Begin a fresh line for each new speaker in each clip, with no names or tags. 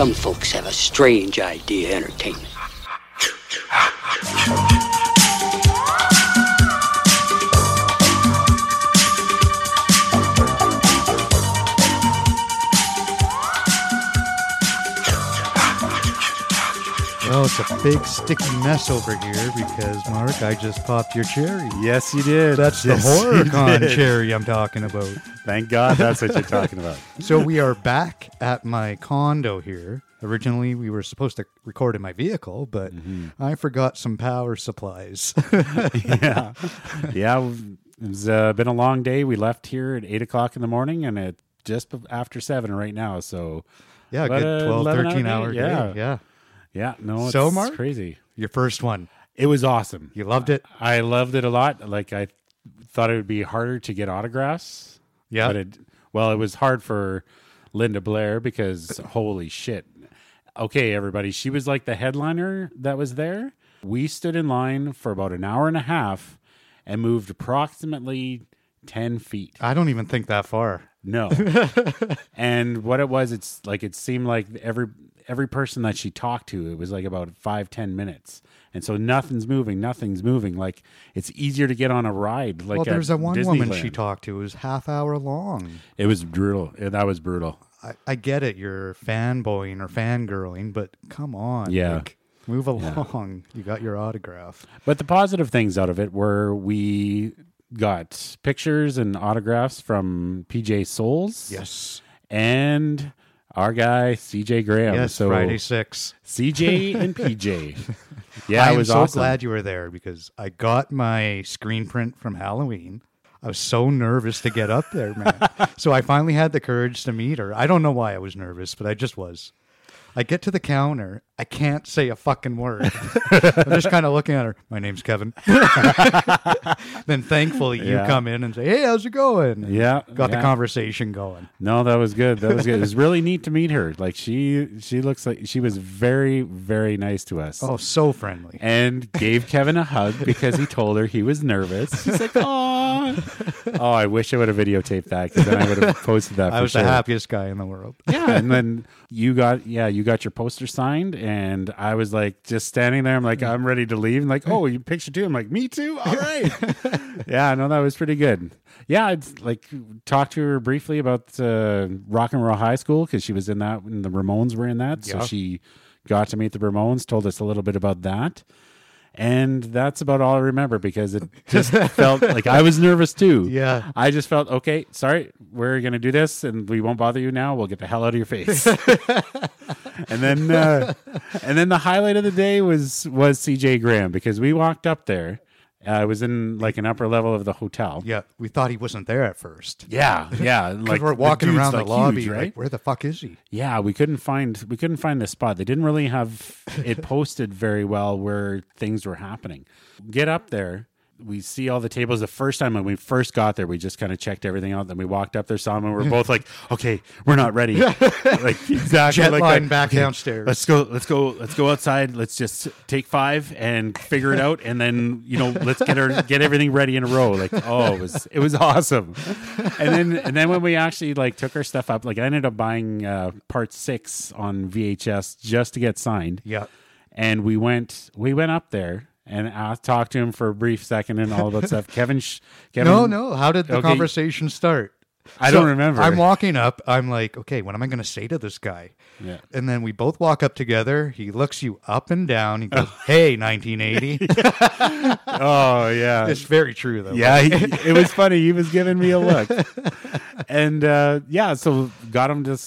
Some folks have a strange idea of entertainment.
Well, it's a big sticky mess over here because, Mark, I just popped your cherry.
Yes, you did.
That's the
Yes, you
horror con cherry I'm talking about.
Thank God that's what you're talking about.
So we are back at my condo here. Originally, we were supposed to record in my vehicle, but I forgot some power supplies.
yeah, yeah. It's uh, been a long day. We left here at eight o'clock in the morning, and it's just after seven right now. So,
yeah, a good
uh,
12, 13
hour day. yeah.
Yeah.
Yeah, no, it's
So, Mark?
crazy.
Your first one.
It was awesome.
You loved it?
I loved it a lot. Like I thought it would be harder to get autographs.
Yeah.
But it well, it was hard for Linda Blair because holy shit. Okay, everybody, she was like the headliner that was there. We stood in line for about an hour and a half and moved approximately 10 feet.
I don't even think that far.
No. and what it was, it's like it seemed like every every person that she talked to, it was like about five, ten minutes. And so nothing's moving, nothing's moving. Like it's easier to get on a ride. Like
well, there's a one woman she talked to. It was half hour long.
It was brutal. Yeah, That was brutal.
I, I get it. You're fanboying or fangirling, but come on.
Yeah.
like, move along. You got your autograph.
But the positive things out of it were we got pictures and autographs from PJ Soles.
Yes.
And our guy CJ Graham.
Yes,
so
Friday 6.
CJ and PJ. Yeah,
I
was
so
awesome.
glad you were there because I got my screen print from Halloween. I was so nervous to get up there, man. so I finally had the courage to meet her. I don't know why I was nervous, but I just was. I get to the counter. I can't say a fucking word. I'm just kind of looking at her. My name's Kevin. then thankfully you
Yeah.
come in and say, "Hey, how's it going?" And
Yeah,
got the conversation going.
No, that was good. That was good. It was really neat to meet her. Like she she looks like she was very very nice to us.
Oh, so friendly.
And gave Kevin a hug because he told her he was nervous. She's like, "Oh, oh, I wish I would have videotaped that because then I would have posted that."
I
for
was
sure.
the happiest guy in the world.
Yeah, and then you got yeah, you got your poster signed, and I was like just standing there. I'm like, I'm ready to leave. And like, oh, you picture too? I'm like, me too. All right. yeah, no, that was pretty good. Yeah, I'd like talk to her briefly about uh, Rock and Roll High School because she was in that when the Ramones were in that, so she got to meet the Ramones. Told us a little bit about that. And that's about all I remember because it just felt like I was nervous too.
Yeah.
I just felt okay. Sorry, we're gonna do this, and we won't bother you now. We'll get the hell out of your face. and then, uh, and then the highlight of the day was was CJ Graham because we walked up there. Uh, I was in like an upper level of the hotel.
Yeah, we thought he wasn't there at first.
Yeah, yeah.
Like
Like
we're walking
dude's,
around
like,
the lobby,
huge, right?
like where the fuck is he?
Yeah, we couldn't find we couldn't find the spot. They didn't really have it posted very well where things were happening. Get up there. We see all the tables. The first time when we first got there, we just kind of checked everything out. Then we walked up there, saw them, and we are both like, "Okay, we're not ready." like exactly
Jet
like
line
that.
back downstairs.
Let's go. Let's go. Let's go outside. Let's just take five and figure it out, and then you know, let's get our get everything ready in a row. Like, oh, it was it was awesome. And then and then when we actually like took our stuff up, like I ended up buying uh, part six on VHS just to get signed.
Yeah.
And we went we went up there and I talked to him for a brief second and all that stuff. Kevin, sh- Kevin,
No, no. How did the
Okay.
conversation start?
I don't remember.
I'm walking up. I'm like, okay, what am I going to say to this guy?
Yeah.
And then we both walk up together. He looks you up and down. He goes, "Hey, 1980."
Oh yeah,
it's very true though.
Yeah, he, it was funny. He was giving me a look, and uh, yeah, so got him to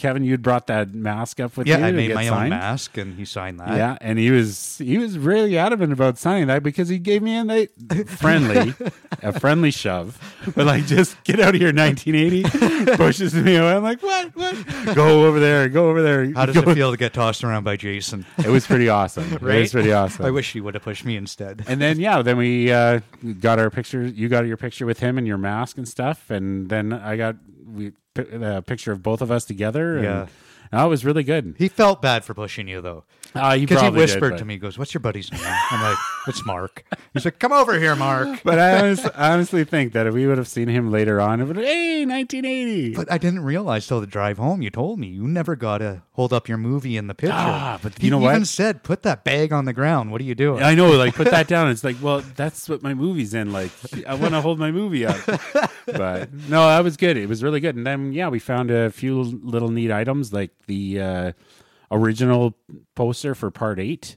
Kevin. You'd brought that mask up with
yeah.
you.
I made my own mask, and he signed that.
Yeah, and he was he was really adamant about signing that because he gave me a ni- friendly, a friendly shove, but like just get out of here, 1980. Pushes me away. I'm like, what? What? Go over there. Go over there.
How does
Go-
it feel to get tossed around by Jason?
It was pretty awesome. It was pretty awesome.
I wish he would have pushed me instead.
And then yeah, then we uh, got our picture. You got your picture with him and your mask and stuff, and then I got we a uh, picture of both of us together. And,
Yeah.
No, it was really good.
He felt bad for pushing you though.
Uh, he
Because he
probably did,
whispered
but-
to me, he goes, What's your buddy's name? I'm like, It's Mark. He's like, Come over here, Mark.
But I honestly, honestly think that if we would have seen him later on, it would have, hey, 1980.
But I didn't realize till the drive home. You told me you never got to hold up your movie in the picture.
Ah, but
He
you know
even
what?
said, "Put that bag on the ground." What are you doing?
I know, like put that down. It's like, well, that's what my movie's in. Like, I want to hold my movie up. But no, that was good. It was really good. And then, yeah, we found a few little neat items, like the uh, original poster for Part Eight.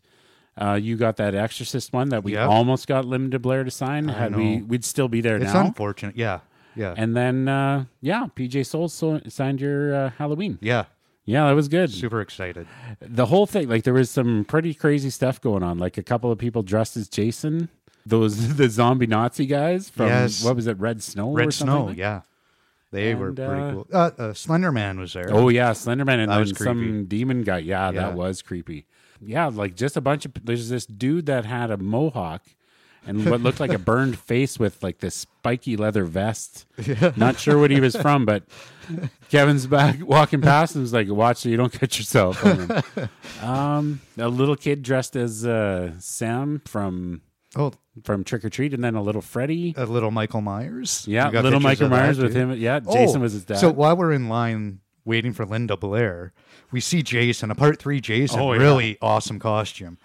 Uh, you got that Exorcist one that we
Yep.
almost got Linda Blair to sign. Had we,
know.
we'd still be there
it's
now.
unfortunate. Yeah, yeah,
and then, uh, yeah, PJ Soles so- signed your uh, Halloween.
yeah.
Yeah, that was good.
Super excited.
the whole thing like there was some pretty crazy stuff going on like a couple of people dressed as jason those the zombie nazi guys from
Yes.
what was it red snow or
Red
something
Snow.
like-
Yeah, they were pretty
uh,
cool. Uh, uh, Slender Man was there.
oh yeah slenderman and
That
then
was
some demon guy yeah,
Yeah.
that was creepy yeah like just a bunch of there's this dude that had a mohawk and what looked like a burned face with like this spiky leather vest not sure what he was from but kevin's back walking past and was like watch so you don't cut yourself um a little kid dressed as uh sam from
oh,
from Trick or Treat, and then a little Freddy.
a little Michael Myers.
Yeah, little Michael Myers with
too?
him. Yeah,
Oh,
Jason was his dad.
So while we're in line waiting for Linda Blair, we see Jason, a part three Jason,
Oh, yeah.
really awesome costume.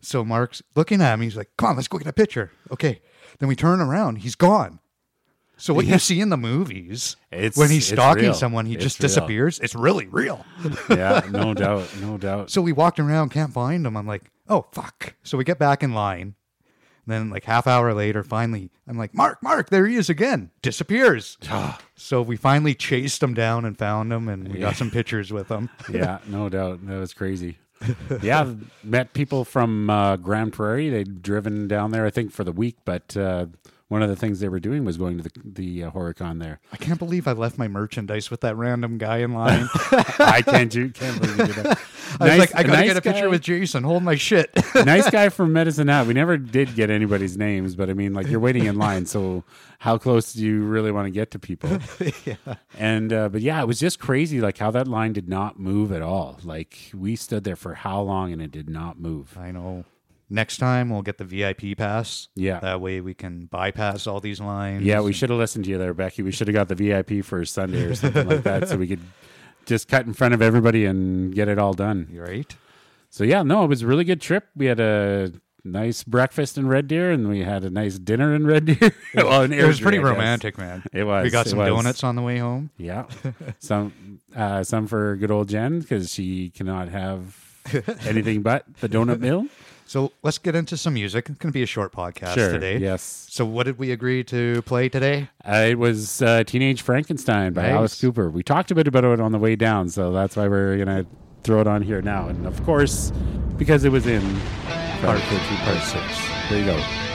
So Mark's looking at me. He's like, "Come on, let's go get a picture." Okay. Then we turn around. He's gone. So what you see in the movies
It's-
when he's stalking someone, he
It's
just
real.
disappears. It's really real.
yeah, no doubt, no doubt.
So we walked around, can't find him. I'm like, oh fuck. So we get back in line. Then like half hour later, finally, I'm like, Mark, Mark, there he is again. Disappears. so we finally chased him down and found him, and we got some pictures with him.
yeah, no doubt. That was crazy. yeah, I've met people from uh, Grande Prairie. They'd driven down there, I think, for the week. But uh, one of the things they were doing was going to the the uh, HorrorCon there.
I can't believe I left my merchandise with that random guy in line.
I can't you can't believe you did that.
I was
Nice-
like, I gotta
nice
get a picture
guy.
with Jason. Hold my shit.
nice guy from Medicine Hat. We never did get anybody's names, but I mean, like you're waiting in line, so how close do you really want to get to people?
yeah.
And uh, but yeah, it was just crazy, like how that line did not move at all. Like we stood there for how long and it did not move.
I know. Next time we'll get the VIP pass.
Yeah.
That way we can bypass all these lines.
Yeah, we should have listened to you there, Becky. We should have got the VIP for Sunday or something like that, so we could just cut in front of everybody and get it all done.
Right.
So yeah, no, it was a really good trip. We had a nice breakfast in Red Deer, and we had a nice dinner in Red Deer. well, in
It was pretty romantic, man.
It was.
We got some
was.
donuts on the way home.
Yeah, some uh, some for good old Jen because she cannot have anything but the donut mill.
So let's get into some music. It's going to be a short podcast
Sure.
today.
Yes.
So what did we agree to play today?
Uh, it was uh, Teenage Frankenstein by
Nice.
Alice Cooper. We talked a bit about it on the way down, so that's why we're gonna throw it on here now. And of course, because it was in part thirteen, part six. There you go.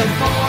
the phone.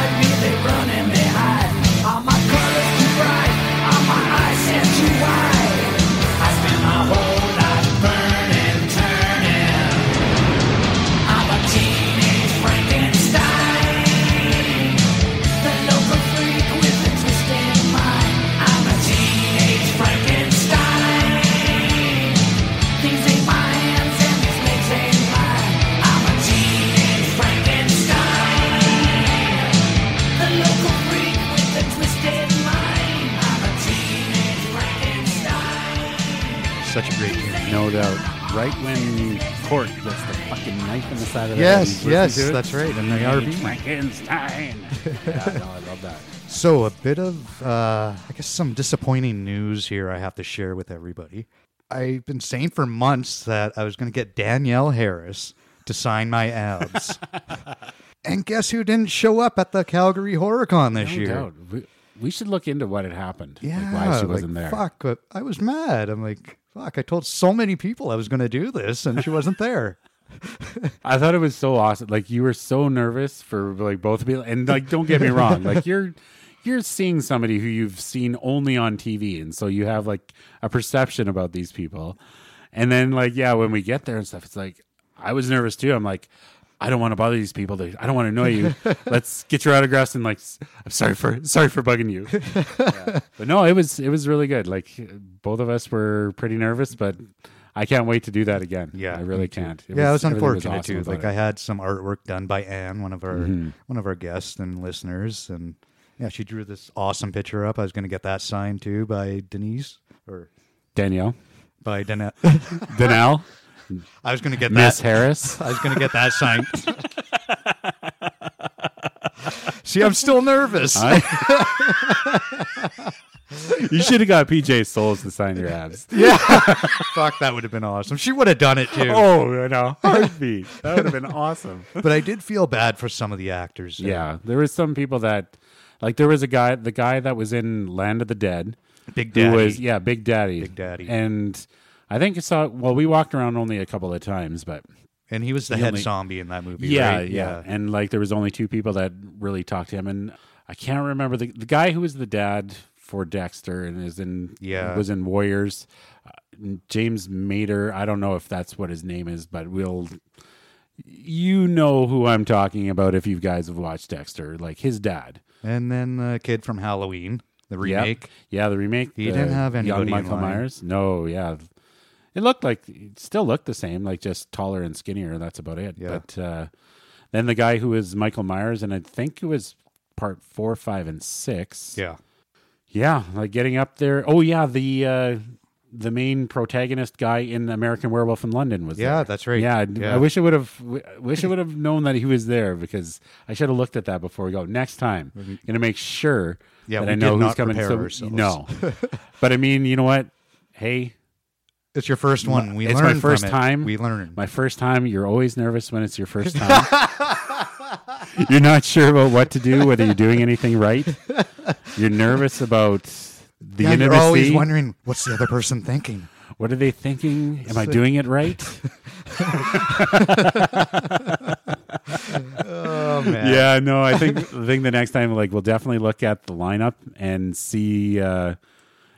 Such a great tune.
No doubt. Right when Cort gets the fucking knife in the side of the
Yes,
head. he's
yes,
it.
that's right, in the RV.
Frankenstein. yeah, no, I love that.
So, a bit of, uh, I guess, some disappointing news here I have to share with everybody. I've been saying for months that I was going to get Danielle Harris to sign my abs. and guess who didn't show up at the Calgary HorrorCon this
No
year?
doubt. We, we should look into what had happened. like
Yeah,
why she wasn't there.
Fuck, but I was mad. I'm like, fuck, I told so many people I was going to do this, and she wasn't there.
I thought it was so awesome. Like you were so nervous for like both people, and like don't get me wrong, like you're you're seeing somebody who you've seen only on TV, and so you have like a perception about these people. And then like yeah, when we get there and stuff, it's like I was nervous too. I'm like. I don't want to bother these people. They- I don't want to annoy you. Let's get your autographs and like, I'm sorry for sorry for bugging you. Yeah. But no, it was it was really good. Like both of us were pretty nervous, but I can't wait to do that again.
Yeah,
I really can't.
yeah, it was
everything
unfortunate
awesome
too. Like
it. Mm-hmm.
I had some artwork done by Anne, one of our one of our guests and listeners, and yeah, she drew this awesome picture up. I was going to get that signed too by Denise or
Danielle,
by Danette.
Danelle,
I was going to get
Miss
that.
Harris.
I was going to get that signed. See, I'm still nervous.
I- you should have got PJ Soles to sign your abs.
yeah, fuck, that would have been awesome. She would have done it too.
Oh, in a heartbeat. That would have been awesome.
But I did feel bad for some of the actors. there.
Yeah, there was some people that, like, there was a guy, the guy that was in Land of the Dead,
Big
who
Daddy.
was yeah, Big Daddy,
Big Daddy.
and I think I saw. Well, we walked around only a couple of times, but
and he was the
He
head
only-
zombie in that movie.
yeah,
right?
yeah, and like there was only two people that really talked to him, and I can't remember the the guy who was the dad for Dexter and is in
Yeah.
was in Warriors. Uh, James Mater, I don't know if that's what his name is, but we'll. You know who I'm talking about if you guys have watched Dexter, like his dad.
And then the kid from Halloween, the
Yep.
remake.
Yeah, the remake.
He
the
didn't have
young
anybody in
Michael. Myers. No, yeah, it looked like it still looked the same, like just taller and skinnier. That's about it.
Yeah.
But uh, then the guy who was Michael Myers, and I think it was part four, five, and six.
Yeah.
yeah, like getting up there. Oh yeah, the uh, the main protagonist guy in American Werewolf in London was.
Yeah,
there.
that's right.
Yeah, I-
Yeah.
I wish I would have. w- Wish I would have known that he was there because I should have looked at that before we go. Next time, I'm gonna make sure
Yeah,
that
we
I know
did
who's
not
coming. So-
ourselves.
no, but I mean, you know what? Hey,
It's your first one. We
it's my first time.
We learn.
my first time. You're always nervous when it's your first time. you're not sure about what to do, whether you're doing anything right. You're nervous about the
yeah, you're always wondering what's the other person thinking.
What are they thinking? Am I doing it right?
Oh man.
yeah, no, I think I think the next time, like, we'll definitely look at the lineup and see uh,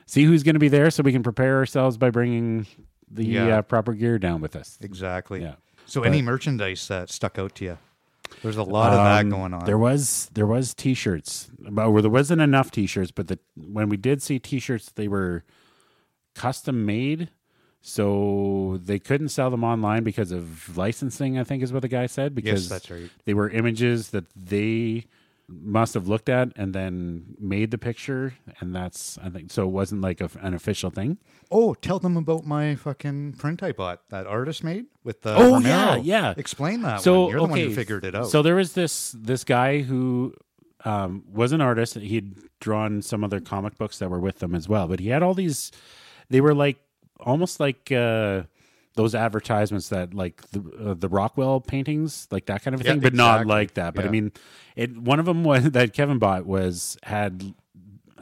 see who's going to be there, so we can prepare ourselves by bringing the
Yeah.
uh, proper gear down with us.
Exactly.
Yeah.
So,
But-
any merchandise that stuck out to you? There's a lot of that
Um,
going on.
There was there was t-shirts, but well, there wasn't enough t-shirts. But the when we did see t-shirts, they were custom made, so they couldn't sell them online because of licensing. I think is what the guy said. Because
that's right.
They were images that they must have looked at and then made the picture, and that's I think so. It wasn't like a, an official thing.
oh, tell them about my fucking print I bought that artist made with the.
Oh,
Romero.
yeah, yeah.
Explain that.
so
one. you're the one who figured it out.
So there was this this guy who um, was an artist. He'd drawn some other comic books that were with them as well. But he had all these. They were like almost like uh, those advertisements that like the uh, the Rockwell paintings, like that kind of
Yeah,
thing, but not like that. But I mean, it one of them was that Kevin bought was had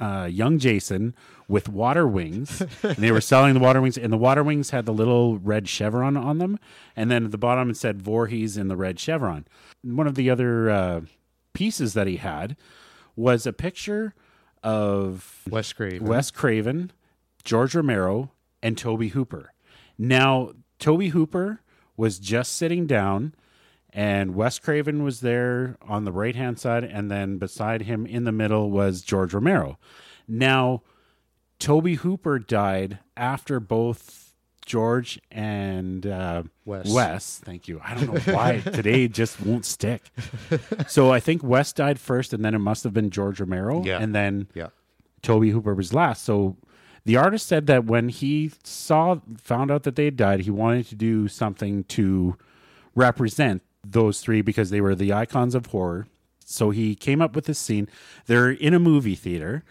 uh, young Jason with water wings, and they were selling the water wings, and the water wings had the little red chevron on them, and then at the bottom it said Voorhees in the red chevron. One of the other uh, pieces that he had was a picture of
Wes Craven.
Wes Craven, George Romero, and Tobe Hooper. Now, Tobe Hooper was just sitting down, and Wes Craven was there on the right hand side, and then beside him in the middle was George Romero. Now, Tobe Hooper died after both George and uh,
Wes.
Wes. Thank you. I don't know why today just won't stick. So I think Wes died first, and then it must have been George Romero,
Yeah.
and then
Yeah.
Tobe Hooper was last. So The artist said that when he saw found out that they had died, he wanted to do something to represent those three because they were the icons of horror. So he came up with this scene. They're in a movie theater,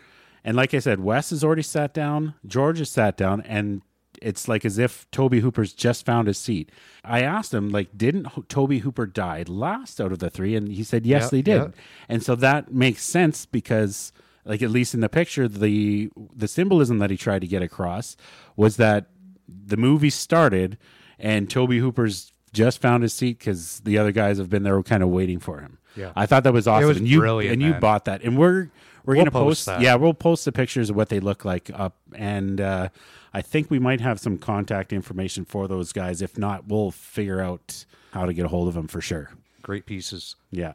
and like I said, Wes has already sat down, George has sat down, and it's like as if Tobe Hooper's just found his seat. I asked him, like, didn't Ho- Tobe Hooper die last out of the three? And he said, yes,
Yep,
they did.
yep.
And so that makes sense because, like, at least in the picture, the the symbolism that he tried to get across was that the movie started and Tobe Hooper's just found his seat because the other guys have been there kind of waiting for him.
Yeah.
I thought that was awesome.
was
and you,
brilliant,
And you
man.
bought that. And we're we're
We'll
gonna
post
post,
that.
yeah, we'll post the pictures of what they look like up and uh I think we might have some contact information for those guys. If not, we'll figure out how to get a hold of them for sure.
Great pieces.
Yeah.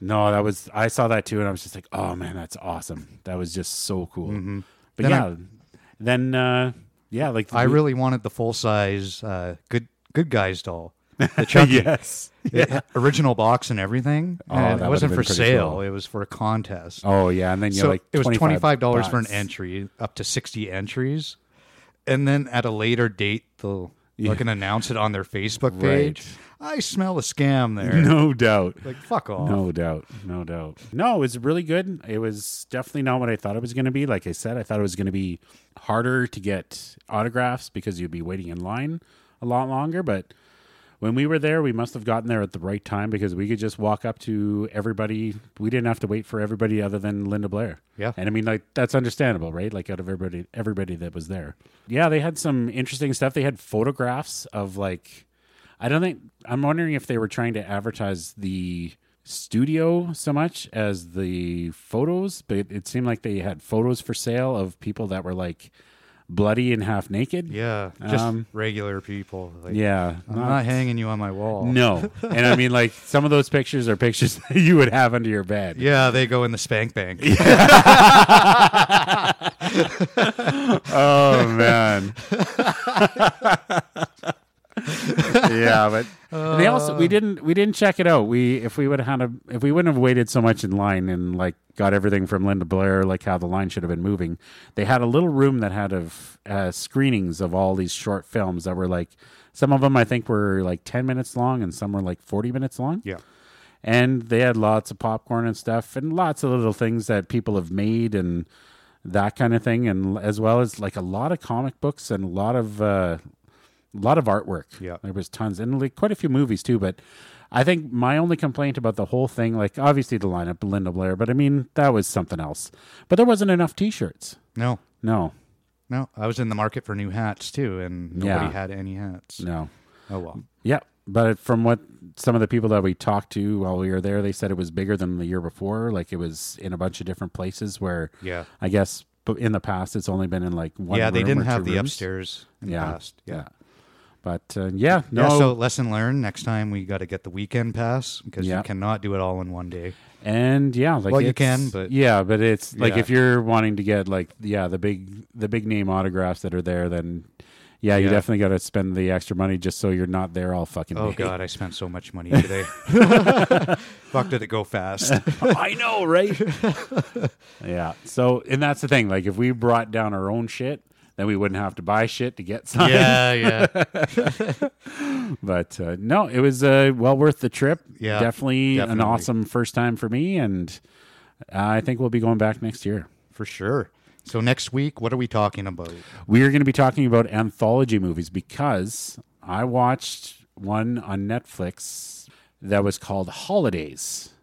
No, that was I saw that too, and I was just like, "Oh man, that's awesome! That was just so cool." But
Mm-hmm. Then
yeah,
I-
then uh, yeah, like
I
we-
really wanted the full size uh, good good guys doll. The Chucky.
yes,
It- original box and everything.
Oh,
and
that
it wasn't for sale.
cool.
It was for a contest.
Oh yeah, and then you're
so
like
it was twenty five dollars for an entry, up to sixty entries, and then at a later date they'll
Yeah.
look and announce it on their Facebook
Right.
I smell a scam there.
No doubt.
Like fuck off.
No doubt. No doubt. No, it was really good. It was definitely not what I thought it was going to be. Like I said, I thought it was going to be harder to get autographs because you'd be waiting in line a lot longer. But when we were there, we must have gotten there at the right time because we could just walk up to everybody. We didn't have to wait for everybody other than Linda Blair.
Yeah.
And I mean, like, that's understandable, right? Like, out of everybody, everybody that was there. Yeah, they had some interesting stuff. They had photographs of, like, I don't think I'm wondering if they were trying to advertise the studio so much as the photos, but it, it seemed like they had photos for sale of people that were like bloody and half naked.
Yeah, just
Um,
regular people. Like,
Yeah.
I'm not hanging you on my wall.
No. And I mean like some of those pictures are pictures that you would have under your bed.
Yeah, they go in the spank bank.
Oh man. yeah, but and they also we didn't we didn't check it out. We if we would have had a if we wouldn't have waited so much in line and like got everything from Linda Blair like how the line should have been moving. They had a little room that had of uh, screenings of all these short films that were like some of them I think were like 10 minutes long and some were like 40 minutes long
yeah.
and they had lots of popcorn and stuff and lots of little things that people have made and that kind of thing and as well as like a lot of comic books and a lot of uh a lot of artwork
Yeah.
there was tons and like quite a few movies too but i think my only complaint about the whole thing like obviously the lineup linda blair but i mean that was something else but there wasn't enough t-shirts
No,
no
no. I was in the market for new hats too, and nobody
Yeah.
had any hats.
no
Oh well.
Yeah, but from what some of the people that we talked to while we were there, they said it was bigger than the year before. Like it was in a bunch of different places where,
Yeah.
I guess, but in the past it's only been in like one.
yeah, they didn't have the
rooms.
upstairs in
Yeah,
the past. Yeah.
But uh, yeah, no,
Yeah, so lesson learned. Next time we got to get the weekend pass because
Yeah.
you cannot do it all in one day.
and yeah, like
Well, you can, but-
yeah, but it's like
Yeah.
if you're wanting to get like yeah the big the big name autographs that are there, then yeah, you
Yeah.
definitely got to spend the extra money just so you're not there all fucking.
Oh
day.
God, I spent so much money today. Fuck, did it go fast?
I know, right? yeah. So, and that's the thing. Like, if we brought down our own shit, then we wouldn't have to buy shit to get signed.
yeah, yeah.
But uh, no, it was uh, well worth the trip.
Yeah,
definitely, an awesome first time for me, and I think we'll be going back next year.
For sure. So next week, what are we talking about?
We are going to be talking about anthology movies because I watched one on Netflix that was called Holidays.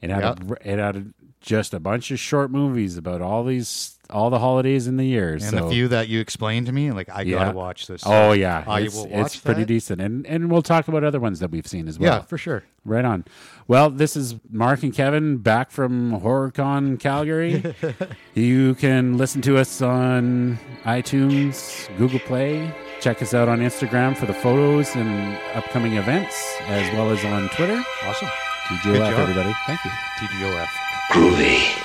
It had a, it had a, just a bunch of short movies about all these all the holidays in the year.
And
so
the few that you explained to me, like I
Yeah.
gotta watch this.
Oh yeah,
I
it's,
will
it's
watch
pretty
that.
decent, and and we'll talk about other ones that we've seen as well.
yeah, for sure.
Right on. Well, this is Mark and Kevin back from HorrorCon Calgary. you can listen to us on iTunes, Google Play. Check us out on Instagram for the photos and upcoming events, as well as on Twitter.
Awesome.
TGOF, everybody. Thank you.
TGOF.
Groovy.